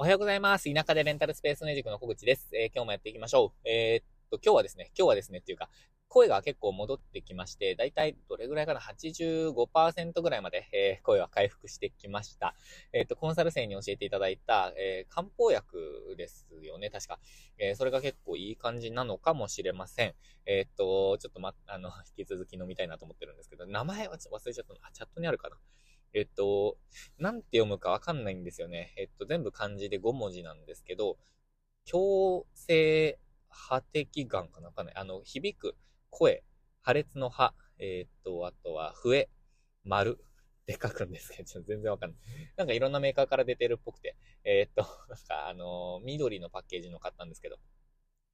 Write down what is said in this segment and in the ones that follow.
おはようございます。田舎でレンタルスペースネジクの小口です。えー今日もやっていきましょう。えーっと、今日はですね、今日はですねっていうか、声が結構戻ってきまして、だいたいどれぐらいかな ?85% ぐらいまで、えー声は回復してきました。えーっと、コンサル生に教えていただいた、えー漢方薬ですよね、確か。えーそれが結構いい感じなのかもしれません。えーっと、ちょっとま、あの、引き続き飲みたいなと思ってるんですけど、名前は忘れちゃったな。あチャットにあるかな？えっと、なんて読むかわかんないんですよね。えっと、全部漢字で5文字なんですけど、強制破滴眼かなわかんない。あの、響く、声、破裂の破、えっと、あとは、笛、丸って書くんですけど、ちょっと全然わかんない。なんかいろんなメーカーから出てるっぽくて、えっと、なんかあの緑のパッケージの買ったんですけど、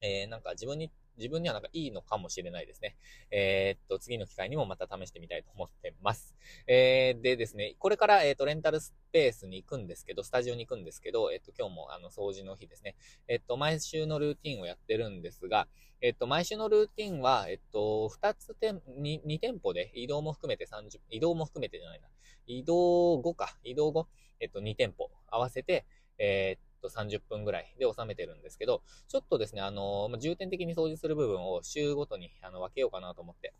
えー、なんか自分に、自分にはなんかいいのかもしれないですね。えーっと、次の機会にもまた試してみたいと思ってます。えー、でですね、これから、えっと、レンタルスペースに行くんですけど、スタジオに行くんですけど、えっと、今日もあの、掃除の日ですね。えっと、毎週のルーティンをやってるんですが、えっと、毎週のルーティンは、えっと、2つ店、2, 2店舗で移動も含めて30、移動も含めてじゃないな。移動後か、移動後、えっと、2店舗合わせて、えーっと、30分ぐらいで収めてるんですけど、ちょっとですね、あの、ま重点的に掃除する部分を週ごとにあの分けようかなと思って、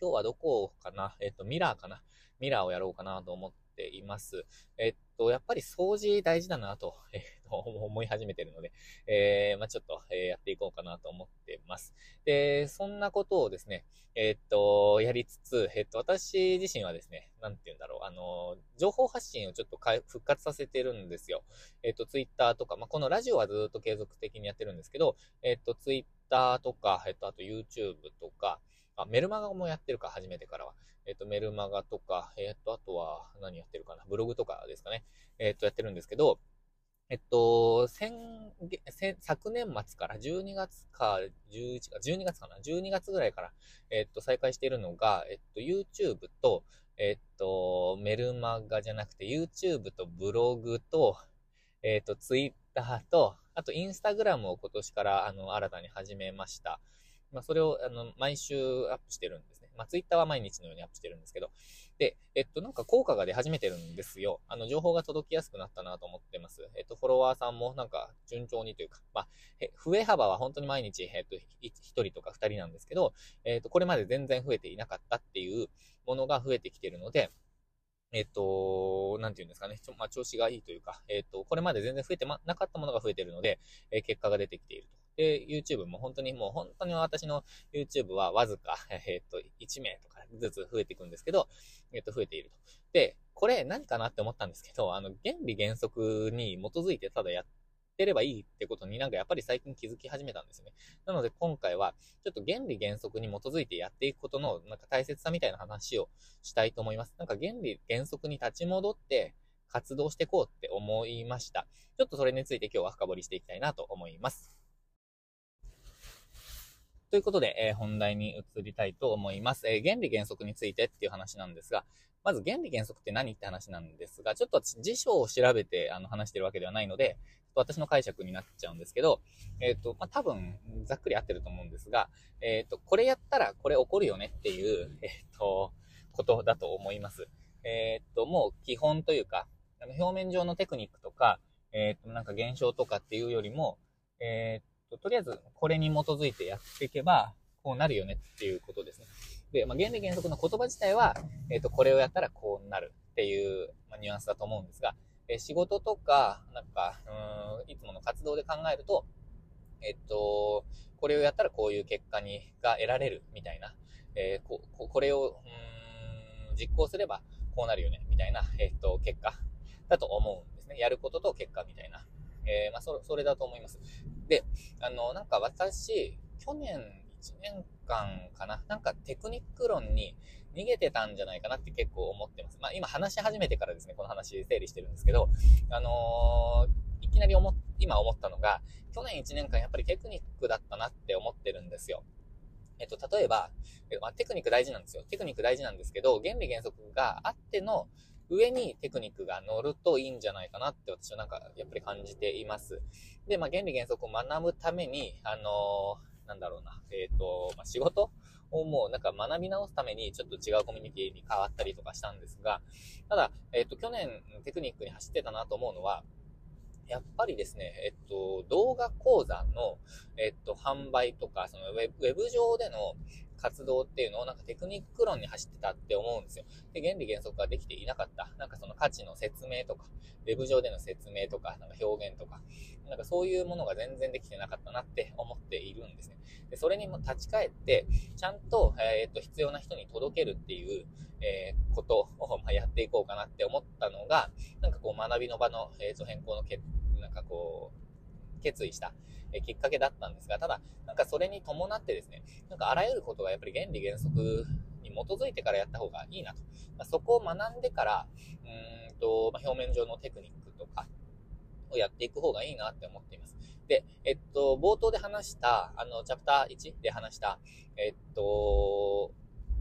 今日はどこかな？えっと、ミラーかな？ミラーをやろうかなと思っています。えっと、やっぱり掃除大事だなと、えっと、思い始めてるので、えー、まあちょっと、えやっていこうかなと思ってます。で、そんなことをですね、えっと、やりつつ、えっと、私自身はですね、なんて言うんだろう、あの、情報発信をちょっとか復活させてるんですよ。えっと、ツイッターとか、まあ、このラジオはずっと継続的にやってるんですけど、えっと、ツイッターとか、えっと、あと YouTube とか、あ、メルマガもやってるか、初めてからは。えっと、メルマガとか、えっと、あとは、何やってるかな、ブログとかですかね。えっと、やってるんですけど、えっと、先、先昨年末から12月か、11月、12月かな ?12 月ぐらいから、えっと、再開しているのが、えっと、YouTube と、えっと、メルマガじゃなくて、YouTube とブログと、えっと、Twitter と、あと、Instagram を今年から、あの、新たに始めました。まあ、それを、あの、毎週アップしてるんですね。まあ、Twitter は毎日のようにアップしてるんですけど、で、えっと、なんか効果が出始めてるんですよ。あの、情報が届きやすくなったなと思ってます。えっと、フォロワーさんもなんか順調にというか、まあ、え増え幅は本当に毎日、えっと、1人とか2人なんですけど、えっと、これまで全然増えていなかったっていうものが増えてきてるので、えっと、なんていうんですかね、ちょまあ、調子がいいというか、えっと、これまで全然増えてまなかったものが増えてるので、え結果が出てきていると。で、YouTube も本当にもう本当に私の YouTube はわずか、えっと、1名とかずつ増えていくんですけど、えっと、増えていると。で、これ何かなって思ったんですけど、あの、原理原則に基づいてただやってればいいってことになんかやっぱり最近気づき始めたんですよね。なので今回は、ちょっと原理原則に基づいてやっていくことのなんか大切さみたいな話をしたいと思います。なんか原理原則に立ち戻って活動していこうって思いました。ちょっとそれについて今日は深掘りしていきたいなと思います。ということで、えー本題に移りたいと思います、えー原理原則についてっていう話なんですが、まず原理原則って何って話なんですが、ちょっと辞書を調べてあの話してるわけではないので、私の解釈になっちゃうんですけど、えっ、と、まあ、多分、ざっくり合ってると思うんですが、えっ、と、これやったらこれ起こるよねっていう、えっ、と、ことだと思います。えっ、と、もう基本というか、あの表面上のテクニックとか、えっ、と、なんか現象とかっていうよりも、えっ、と、とりあえずこれに基づいてやっていけば、こうなるよねっていうことですね。で、まあ、原理原則の言葉自体は、えっ、と、これをやったらこうなるっていう、まあ、ニュアンスだと思うんですが、えー仕事とか、なんか、うん、いつもの活動で考えると、えっと、これをやったらこういう結果に、が得られるみたいな、えこ、ここれを、うん、実行すればこうなるよね、みたいな、えっと、結果だと思うんですね。やることと結果みたいな。えーまあ、そ、それだと思います。で、あの、なんか私、去年1年間かな、なんかテクニック論に逃げてたんじゃないかなって結構思ってます。まあ今話し始めてからですね、この話整理してるんですけど、あのーいきなり思、今思ったのが、去年1年間やっぱりテクニックだったなって思ってるんですよ。えっと、例えば、えまあ、テクニック大事なんですよ。テクニック大事なんですけど、原理原則があっての上にテクニックが乗るといいんじゃないかなって私はなんかやっぱり感じています。で、まあ、原理原則を学ぶために、あのーなんだろうな、えっ、と、まあ、仕事をもうなんか学び直すためにちょっと違うコミュニティに変わったりとかしたんですが、ただ、えっ、と、去年テクニックに走ってたなと思うのは、やっぱりですね、えっと、動画講座の、えっと、販売とか、そのウェブ上での活動っていうのをなんかテクニック論に走ってたって思うんですよ。で、原理原則ができていなかった。なんかその価値の説明とか、ウェブ上での説明とか、なんか表現とか、なんかそういうものが全然できてなかったなって思っているんですね。で、それにも立ち返って、ちゃんと、えー、っと、必要な人に届けるっていう、えー、ことを、まやっていこうかなって思ったのが、なんかこう学びの場の、えー、変更のけ、なんかこう、決意した、えきっかけだったんですが、ただ、なんかそれに伴ってですね、なんかあらゆることがやっぱり原理原則に基づいてからやった方がいいなと。まあ、そこを学んでから、うんと、まあ、表面上のテクニックとかをやっていく方がいいなって思っています。で、えっと、冒頭で話した、あの、チャプター1で話した、えっと、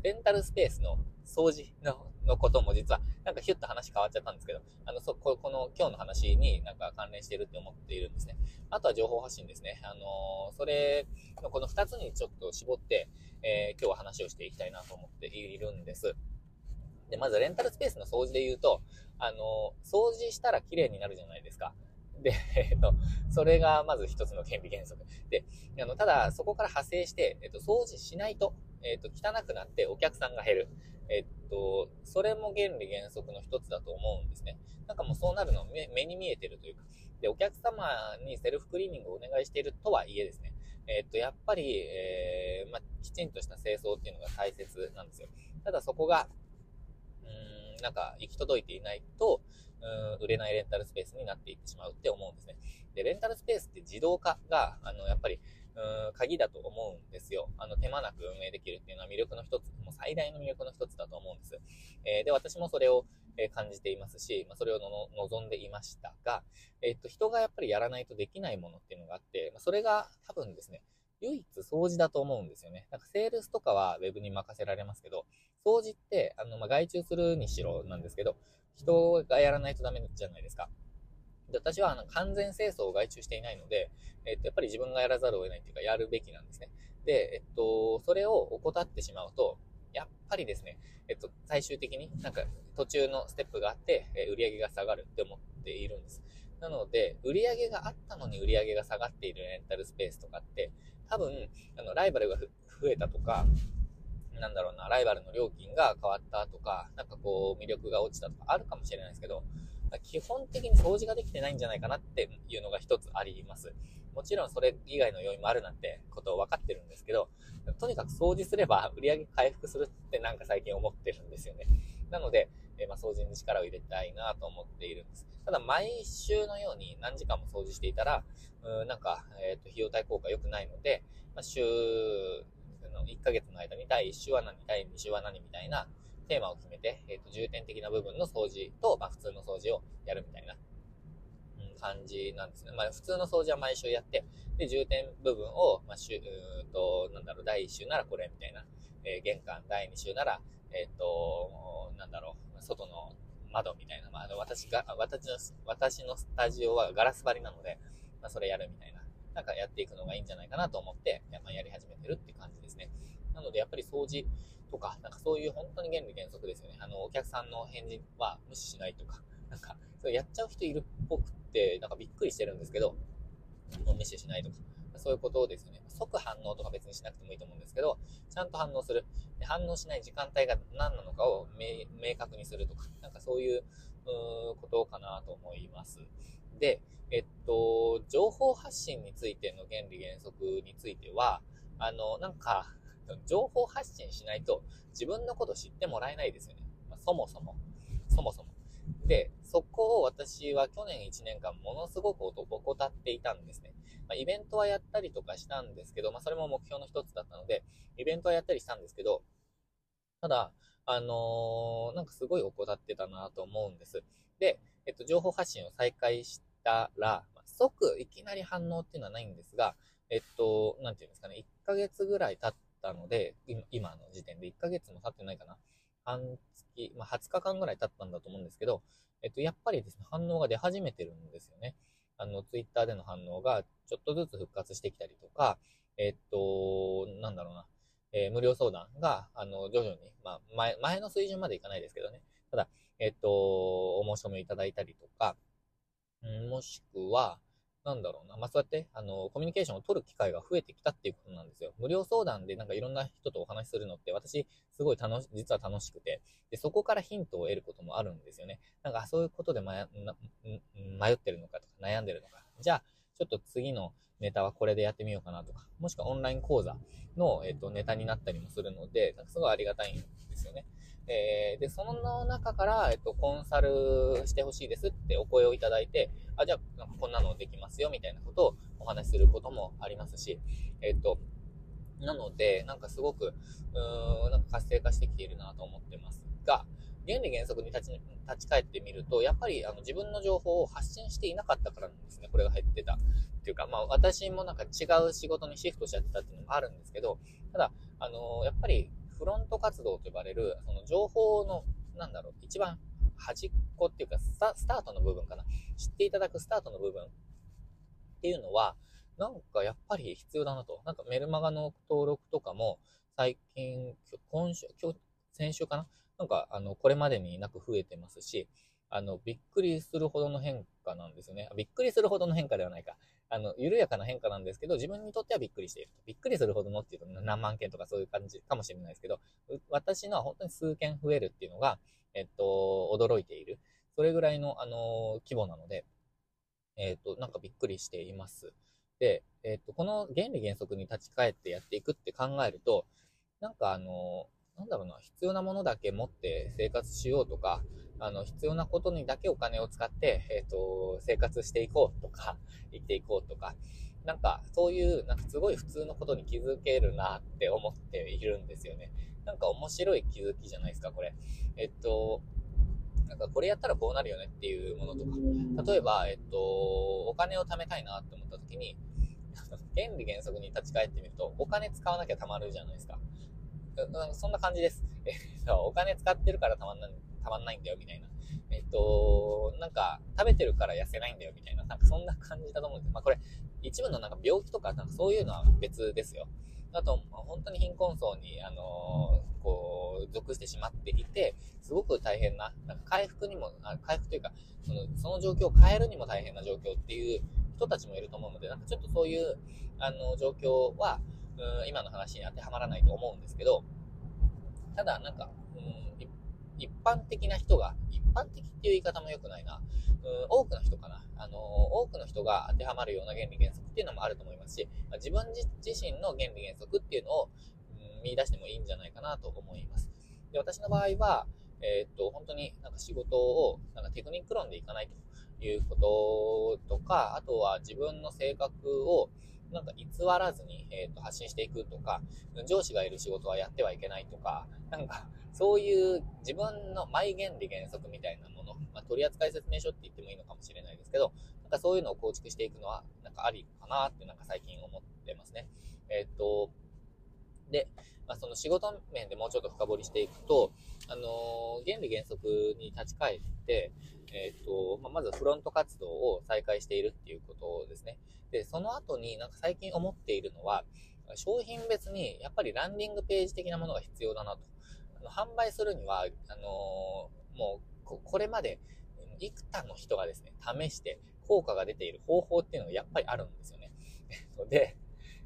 レンタルスペースの掃除ののことも実は、なんかヒュッと話変わっちゃったんですけど、あの、そ、ここの今日の話になんか関連してるって思っているんですね。あとは情報発信ですね。あのー、それのこの2つにちょっと絞って、えー、今日は話をしていきたいなと思っているんです。で、まずレンタルスペースの掃除で言うと、あのー、掃除したら綺麗になるじゃないですか。で、えっと、それがまず一つの原理原則。で、あの、ただ、そこから派生して、えっと、掃除しないと、えっと、汚くなってお客さんが減る。えっと、それも原理原則の一つだと思うんですね。なんかもうそうなるの目目に見えてるというか。で、お客様にセルフクリーニングをお願いしているとはいえですね、えっと、やっぱり、えー、まあ、きちんとした清掃っていうのが大切なんですよ。ただそこが、うーん、なんか行き届いていないと、うん、売れないレンタルスペースになっていってしまうって思うんですね。で、レンタルスペースって自動化が、あの、やっぱり、うん、鍵だと思うんですよ。あの、手間なく運営できるっていうのは魅力の一つ、もう最大の魅力の一つだと思うんです。えー、で、私もそれを、え感じていますし、まあ、それを望んでいましたが、えっと、人がやっぱりやらないとできないものっていうのがあって、まあ、それが多分ですね、唯一掃除だと思うんですよね。なんかセールスとかは Web に任せられますけど、掃除って、あの、まあ、外注するにしろなんですけど、人がやらないとダメじゃないですか。で私はあの完全清掃を外注していないので、えっと、やっぱり自分がやらざるを得ないっていうか、やるべきなんですね。で、えっと、それを怠ってしまうと、やっぱりですね、えっと、最終的になんか途中のステップがあって、え売り上げが下がるって思っているんです。なので、売り上げがあったのに売り上げが下がっているレンタルスペースとかって、多分、あの、ライバルが増えたとか、なんだろうな、ライバルの料金が変わったとか、なんかこう、魅力が落ちたとかあるかもしれないですけど、基本的に掃除ができてないんじゃないかなっていうのが一つあります。もちろんそれ以外の要因もあるなんてことを分かってるんですけど、とにかく掃除すれば売り上げ回復するってなんか最近思ってるんですよね。なので、えー、ま、掃除に力を入れたいなと思っているんです。ただ毎週のように何時間も掃除していたら、うんなんか、えっ、ー、と、費用対効果良くないので、まあ、週の1ヶ月の間に第1週は何、第2週は何みたいな、テーマを決めて、えっ、ー、と、重点的な部分の掃除と、まあ、普通の掃除をやるみたいな、うん、感じなんですね。まあ、普通の掃除は毎週やって、で、重点部分を、まあ、週、うんと、なんだろう、第1週ならこれみたいな、えー、玄関、第2週なら、えっ、ー、と、なんだろう、外の窓みたいな、まあ、私が、私の、私のスタジオはガラス張りなので、まあ、それやるみたいな、なんかやっていくのがいいんじゃないかなと思って、まあ、やり始めてるって感じですね。なので、やっぱり掃除、とか、なんかそういう本当に原理原則ですよね。あの、お客さんの返事は無視しないとか、なんか、それやっちゃう人いるっぽくって、なんかびっくりしてるんですけど、もう無視しないとか、そういうことですよね。即反応とか別にしなくてもいいと思うんですけど、ちゃんと反応する。で反応しない時間帯が何なのかを明確にするとか、なんかそういう、うことかなと思います。で、えっと、情報発信についての原理原則については、あの、なんか、情報発信しないと自分のこと知ってもらえないですよね。まあ、そもそも。そもそも。で、そこを私は去年1年間ものすごく怠っていたんですね。まあ、イベントはやったりとかしたんですけど、まあ、それも目標の一つだったので、イベントはやったりしたんですけど、ただ、あのー、なんかすごい怠ってたなと思うんです。で、えっと、情報発信を再開したら、まあ、即いきなり反応っていうのはないんですが、えっと、なんていうんですかね、1ヶ月ぐらい経っったので、今の時点で1ヶ月も経ってないかな。半月、まあ、20日間ぐらい経ったんだと思うんですけど、えっと、やっぱりですね、反応が出始めてるんですよね。あの、ツイッターでの反応がちょっとずつ復活してきたりとか、えっと、なんだろうな、えー、無料相談が、あの、徐々に、まあ、前、前の水準までいかないですけどね。ただ、えっと、お申し込みいただいたりとか、もしくは、なんだろうな。まあ、そうやって、あの、コミュニケーションを取る機会が増えてきたっていうことなんですよ。無料相談でなんかいろんな人とお話しするのって、私、すごい楽し、実は楽しくて、で、そこからヒントを得ることもあるんですよね。なんか、そういうことで迷迷ってるのかとか、悩んでるのか。じゃあ、ちょっと次のネタはこれでやってみようかなとか、もしくはオンライン講座の、えっと、ネタになったりもするので、なんかすごいありがたいんですよね。えー、で、その中から、えっと、コンサルしてほしいですってお声をいただいて、あ、じゃあ、こんなのできますよ、みたいなことをお話しすることもありますし、えっと、なので、なんかすごく、うーん、なんか活性化してきているなと思ってますが、原理原則に立ち立ち返ってみると、やっぱりあの自分の情報を発信していなかったからなんですね、これが入ってた。っていうか、まあ私もなんか違う仕事にシフトしちゃってたっていうのもあるんですけど、ただ、あのやっぱりフロント活動と呼ばれる、その情報の、なんだろう、一番端っこっていうかスタ、スタートの部分かな。知っていただくスタートの部分っていうのは、なんかやっぱり必要だなと。なんかメルマガの登録とかも、最近、今週、今日、先週かななんか、あの、これまでになく増えてますし、あの、びっくりするほどの変化なんですよね。びっくりするほどの変化ではないか。あの、緩やかな変化なんですけど、自分にとってはびっくりしていると。びっくりするほどのっていうと何万件とかそういう感じかもしれないですけど、私のは本当に数件増えるっていうのが、えっと、驚いている。それぐらいの、あの、規模なので、えっと、なんかびっくりしています。で、えっと、この原理原則に立ち返ってやっていくって考えると、なんかあの、なんだろうな、必要なものだけ持って生活しようとか、あの、必要なことにだけお金を使って、えっ、ー、と、生活していこうとか、生きていこうとか、なんか、そういう、なんかすごい普通のことに気づけるなって思っているんですよね。なんか面白い気づきじゃないですか、これ。えっと、なんかこれやったらこうなるよねっていうものとか。例えば、えっと、お金を貯めたいなって思った時に、原理原則に立ち返ってみると、お金使わなきゃ貯まるじゃないですか。そんな感じです。えっとお金使ってるからたまんないたまんないんだよ、みたいな。えっと、なんか、食べてるから痩せないんだよ、みたいな。なんかそんな感じだと思うんですよ。まあこれ、一部のなんか病気とか、なんかそういうのは別ですよ。あと、本当に貧困層に、あのー、こう、属してしまっていて、すごく大変な、なんか回復にも、回復というか、その、その状況を変えるにも大変な状況っていう人たちもいると思うので、なんかちょっとそういう、あの、状況は、うん、今の話に当てはまらないと思うんですけど、ただ、なんか、一般的な人が、一般的っていう言い方も良くないな。うん、多くの人かな。あの、多くの人が当てはまるような原理原則っていうのもあると思いますし、まあ、自分自身の原理原則っていうのを、うん、見出してもいいんじゃないかなと思います。で、私の場合は、えー、っと、本当になんか仕事をなんかテクニック論でいかないということとか、あとは自分の性格をなんか偽らずに、えー、と発信していくとか、上司がいる仕事はやってはいけないとか、なんか、そういう自分のマイ原理原則みたいなもの、まあ、取扱説明書って言ってもいいのかもしれないですけど、なんかそういうのを構築していくのは、なんかありかなってなんか最近思ってますね。えっ、と、で、まあ、その仕事面でもうちょっと深掘りしていくと、あのー、原理原則に立ち返って、えっ、と、まあ、まずフロント活動を再開しているっていうことですね。で、その後になんか最近思っているのは、商品別にやっぱりランディングページ的なものが必要だなと。あの販売するには、あのー、もうこ、これまで幾多の人がですね、試して効果が出ている方法っていうのがやっぱりあるんですよね。で、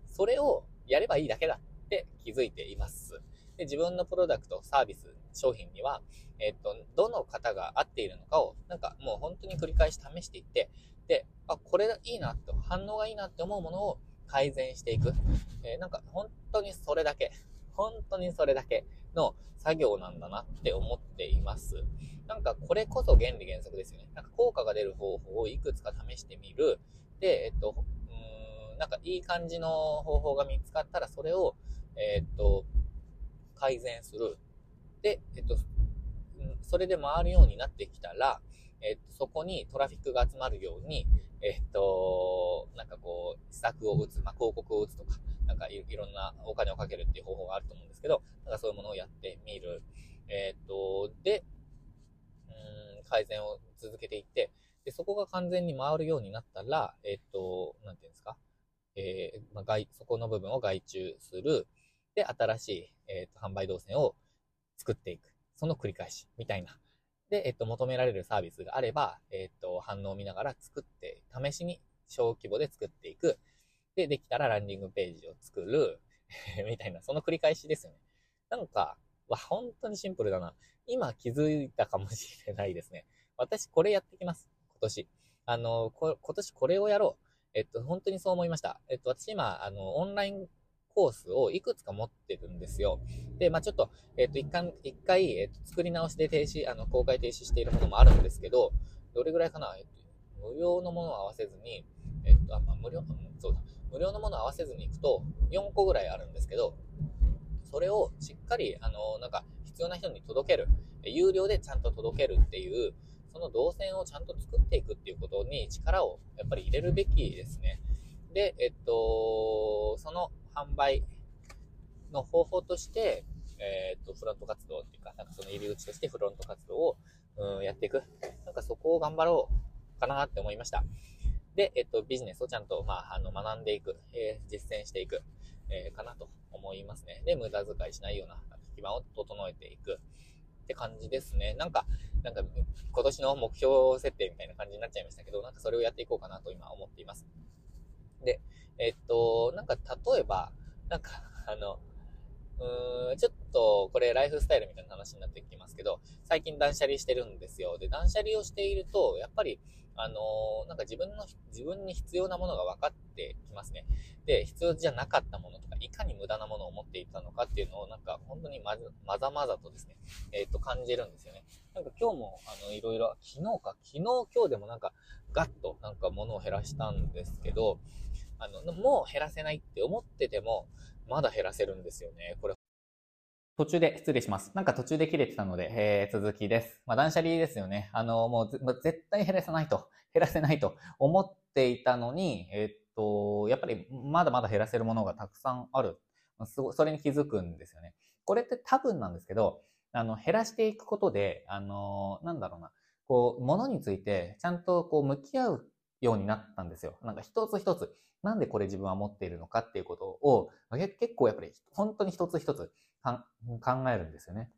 それをやればいいだけだって気づいています。で、自分のプロダクト、サービス、商品には、えっと、どの方が合っているのかを、なんかもう本当に繰り返し試していって、あ、これいいなと、反応がいいなって思うものを改善していく。えー、なんか本当にそれだけ、本当にそれだけの作業なんだなって思っています。なんかこれこそ原理原則ですよね。なんか効果が出る方法をいくつか試してみる。で、えっと、うん、なんかいい感じの方法が見つかったらそれを、えっと、改善する。で、えっと、それで回るようになってきたら、えっと、そこにトラフィックが集まるように、えっと、なんかこう、施策を打つ、まあ、広告を打つとか、なんかいろんなお金をかけるっていう方法があると思うんですけど、なんかそういうものをやってみる。えっと、で、うん、改善を続けていって、で、そこが完全に回るようになったら、えっと、なんていうんですか、えー、まあ、外、そこの部分を外注する。で、新しい、えっと、販売動線を作っていく。その繰り返し、みたいなで、えっと、求められるサービスがあれば、えっと、反応を見ながら作って、試しに小規模で作っていく。で、できたらランディングページを作る。みたいな、その繰り返しですよね。なんか、わ、本当にシンプルだな。今気づいたかもしれないですね。私これやってきます。今年。あの、こ今年これをやろう。えっと、本当にそう思いました。えっと、私今、あの、オンラインコースをいくつか持ってるんですよ。で、まあちょっと、えっと、一回、一回、えっと、作り直しで停止、あの、公開停止しているものもあるんですけど、どれぐらいかな？えっと、無料のものを合わせずに、えっと、あ、まあ無料、うん、そうだ。無料のものを合わせずに行くと、4個ぐらいあるんですけど、それをしっかり、あの、なんか、必要な人に届ける。有料でちゃんと届けるっていう、その動線をちゃんと作っていくっていうことに力をやっぱり入れるべきですね。で、えっと、その販売の方法として、えっと、フロント活動っていうか、なんかその入り口としてフロント活動を、うん、やっていく。なんかそこを頑張ろうかなって思いました。で、えっと、ビジネスをちゃんと、まあ、あの、学んでいく、えー、実践していく、えー、かなと思いますね。で、無駄遣いしないような基盤を整えていくって感じですね。なんか、なんか、今年の目標設定みたいな感じになっちゃいましたけど、なんかそれをやっていこうかなと今思っています。で、えっと、なんか例えば、なんか、あの、うーん、ちょっと、これライフスタイルみたいな話になってきますけど、最近断捨離してるんですよ。で、断捨離をしていると、やっぱり、あの、なんか自分の、自分に必要なものが分かってきますね。で、必要じゃなかったものとか、いかに無駄なものを持っていたのかっていうのを、なんか本当にままざまざとですね、えっ、と、感じるんですよね。なんか今日も、あの、いろいろ、昨日か、昨日今日でもなんか、ガッとなんか物を減らしたんですけど、あの、もう減らせないって思ってても、まだ減らせるんですよね。これ途中で失礼します。なんか途中で切れてたので、えー、続きです。まあ、断捨離ですよね。あの、もう、ま絶対減らせないと、減らせないと思っていたのに、えー、っと、やっぱりまだまだ減らせるものがたくさんある。すごそれに気づくんですよね。これって多分なんですけど、あの、減らしていくことで、あの、なんだろうな、こう、ものについてちゃんとこう向き合うようになったんですよ。なんか一つ一つ、なんでこれ自分は持っているのかっていうことを、結構やっぱり本当に一つ一つ考えるんですよね。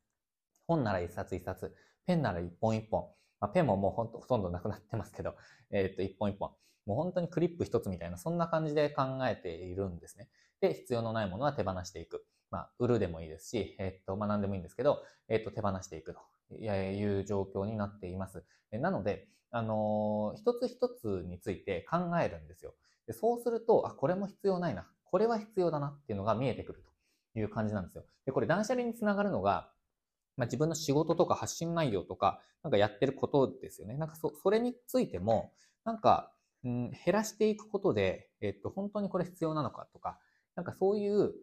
本なら一冊一冊、ペンなら一本一本。まあ、ペンももうほんとほとんどなくなってますけど、えー、っと、一本一本。もう本当にクリップ一つみたいな、そんな感じで考えているんですね。で、必要のないものは手放していく。まあ、売るでもいいですし、えー、っと、まあ何でもいいんですけど、え、っと、手放していくという状況になっています。なので、あのー、一つ一つについて考えるんですよ。でそうすると、あ、これも必要ないな。これは必要だなっていうのが見えてくるという感じなんですよ。で、これ断捨離につながるのが、まあ、自分の仕事とか発信内容とか、なんかやってることですよね。なんかそ、それについても、なんか、うん、減らしていくことで、えっと、本当にこれ必要なのかとか、なんかそういう、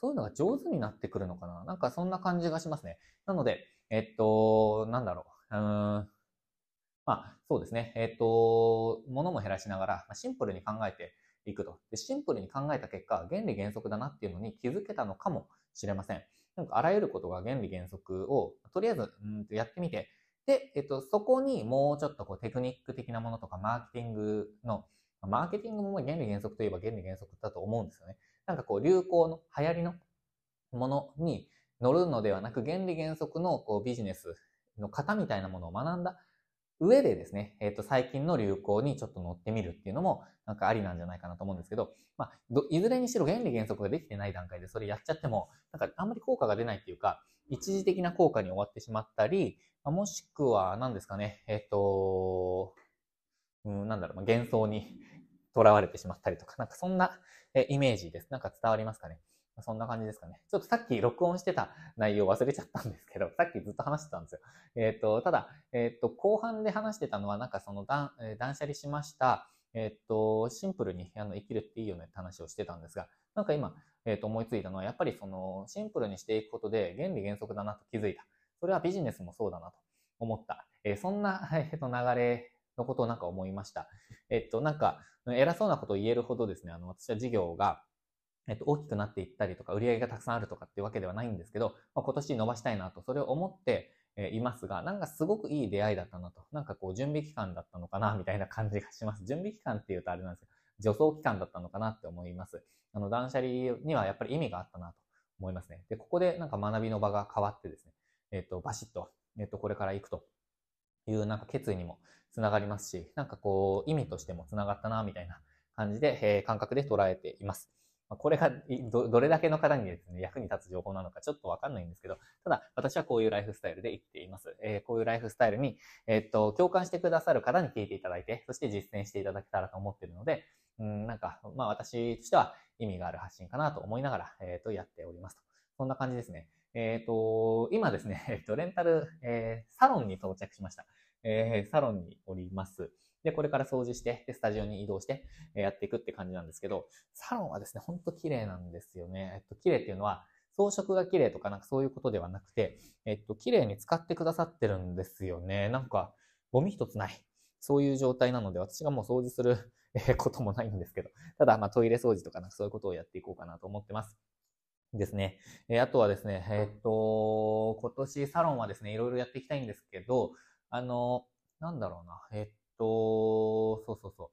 そういうのが上手になってくるのかななんかそんな感じがしますね。なので、えっと、なんだろう。うん、まあ、そうですね。えっと、物も減らしながら、シンプルに考えていくと。でシンプルに考えた結果、原理原則だなっていうのに気づけたのかもしれません。なんかあらゆることが原理原則を、とりあえず、うんとやってみて、で、えっと、そこにもうちょっとこうテクニック的なものとか、マーケティングの、マーケティングも原理原則といえば原理原則だと思うんですよね。なんかこう流行の、流行りのものに乗るのではなく、原理原則のこうビジネスの型みたいなものを学んだ上でですね、えっ、ー、と、最近の流行にちょっと乗ってみるっていうのも、なんかありなんじゃないかなと思うんですけど、まあ、いずれにしろ原理原則ができてない段階でそれやっちゃっても、なんかあんまり効果が出ないっていうか、一時的な効果に終わってしまったり、もしくは何ですかね、えっ、ー、と、うん、なんだろう、幻想に囚われてしまったりとか、なんかそんなイメージです。なんか伝わりますかね？そんな感じですかね。ちょっとさっき録音してた内容忘れちゃったんですけど、さっきずっと話してたんですよ。えっ、ー、と、ただ、えっ、ー、と、後半で話してたのは、なんかその断、断捨離しました。えっ、ー、と、シンプルにあの生きるっていいよねって話をしてたんですが、なんか今、えっ、と、思いついたのは、やっぱりその、シンプルにしていくことで原理原則だなと気づいた。それはビジネスもそうだなと思った。えそんな、えっ、と、流れのことをなんか思いました。えっと、なんか、偉そうなことを言えるほどですね、あの、私は事業が、えっと、大きくなっていったりとか、売り上げがたくさんあるとかっていうわけではないんですけど、まあ、今年伸ばしたいなと、それを思っていますが、なんかすごくいい出会いだったなと。なんかこう、準備期間だったのかな、みたいな感じがします。準備期間っていうとあれなんですけど、助走期間だったのかなって思います。あの、断捨離にはやっぱり意味があったなと思いますね。で、ここでなんか学びの場が変わってですね、えっと、バシッと、えっと、これから行くというなんか決意にもつながりますし、なんかこう、意味としてもつながったな、みたいな感じで、えー、感覚で捉えています。これがど、どれだけの方にですね、役に立つ情報なのかちょっとわかんないんですけど、ただ、私はこういうライフスタイルで生きています。えー、こういうライフスタイルに、えー、っと、共感してくださる方に聞いていただいて、そして実践していただけたらと思っているので、うん、なんか、まあ私としては意味がある発信かなと思いながら、えっ、と、やっておりますと。そんな感じですね。えっ、と、今ですね、えっ、と、レンタル、えー、サロンに到着しました。えー、サロンにおります。で、これから掃除して、で、スタジオに移動して、やっていくって感じなんですけど、サロンはですね、ほんと綺麗なんですよね。えっと、綺麗っていうのは、装飾が綺麗とかなんかそういうことではなくて、えっと、綺麗に使ってくださってるんですよね。なんか、ゴミ一つない。そういう状態なので、私がもう掃除することもないんですけど、ただ、まあ、トイレ掃除とかなんかそういうことをやっていこうかなと思ってます。ですね。え、あとはですね、え、っと、今年サロンはですね、いろいろやっていきたいんですけど、あの、なんだろうな、えー、っと、そうそうそ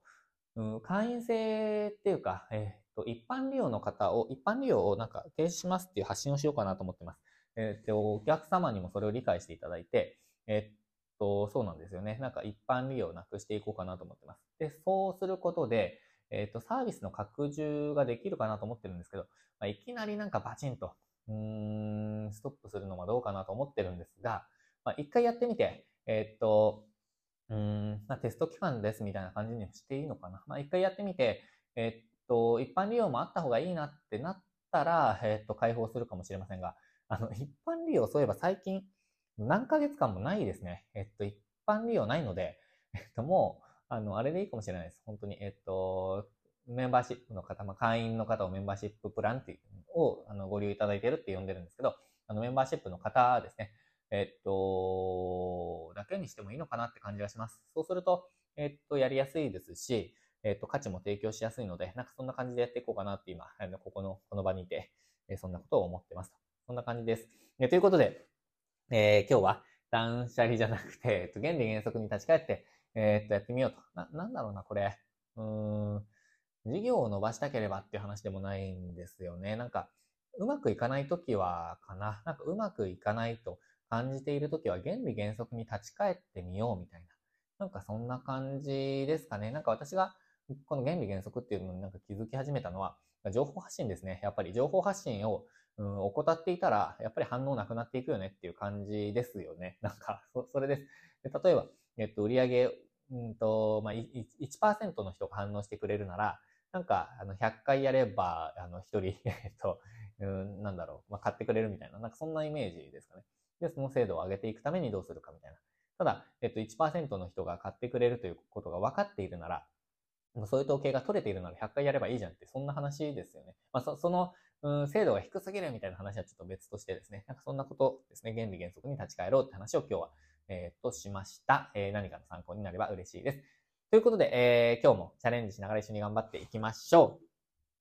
う、うん、会員制っていうか、えっと、一般利用の方を、一般利用をなんか停止しますっていう発信をしようかなと思ってます。えっと、お客様にもそれを理解していただいて、えっと、そうなんですよね。なんか一般利用をなくしていこうかなと思ってます。で、そうすることで、えっ、と、サービスの拡充ができるかなと思ってるんですけど、まあ、いきなりなんかバチンと、うん、ストップするのはどうかなと思ってるんですが、まあ、一回やってみて、えっ、と、うん、まあ、テスト期間ですみたいな感じにしていいのかな。まあ、一回やってみて、えっ、と、一般利用もあった方がいいなってなったら、えっ、と、開放するかもしれませんが、あの、一般利用、そういえば最近、何ヶ月間もないですね。えっと、一般利用ないので、えっと、もう、あの、あれでいいかもしれないです。本当に。えっと、メンバーシップの方、まあ、会員の方をメンバーシッププランっていうをあのご利用いただいているって呼んでるんですけど、あのメンバーシップの方ですね。えっと、けにしてもいいのかなって感じがします。そうすると、えっと、やりやすいですし、えっと、価値も提供しやすいので、なんかそんな感じでやっていこうかなって今、あのここの、この場にいて、えそんなことを思ってますそんな感じです。えということで、えー、今日は断捨離じゃなくて、えっと、原理原則に立ち返って、えー、っと、やってみようと。な、なんだろうな、これ。うーん。事業を伸ばしたければっていう話でもないんですよね。なんか、うまくいかないときは、かな。なんか、うまくいかないと感じているときは、原理原則に立ち返ってみようみたいな。なんか、そんな感じですかね。なんか、私が、この原理原則っていうのになんか気づき始めたのは、情報発信ですね。やっぱり情報発信を、うん、怠っていたら、やっぱり反応なくなっていくよねっていう感じですよね。なんか、そ、それです。で例えば、えっと、売上うんと、まあ、1%の人が反応してくれるなら、なんか、あの、100回やれば、あの、1人、えっと、うん、なんだろう、まあ、買ってくれるみたいな、なんかそんなイメージですかね。で、その精度を上げていくためにどうするかみたいな。ただ、えっと、1%の人が買ってくれるということが分かっているなら、そういう統計が取れているなら100回やればいいじゃんって、そんな話ですよね。まあ、そその、うん、精度が低すぎるみたいな話はちょっと別としてですね、なんかそんなことですね、原理原則に立ち返ろうって話を今日はえー、としました。えー、何かの参考になれば嬉しいです。ということで、えー、今日もチャレンジしながら一緒に頑張っていきましょう。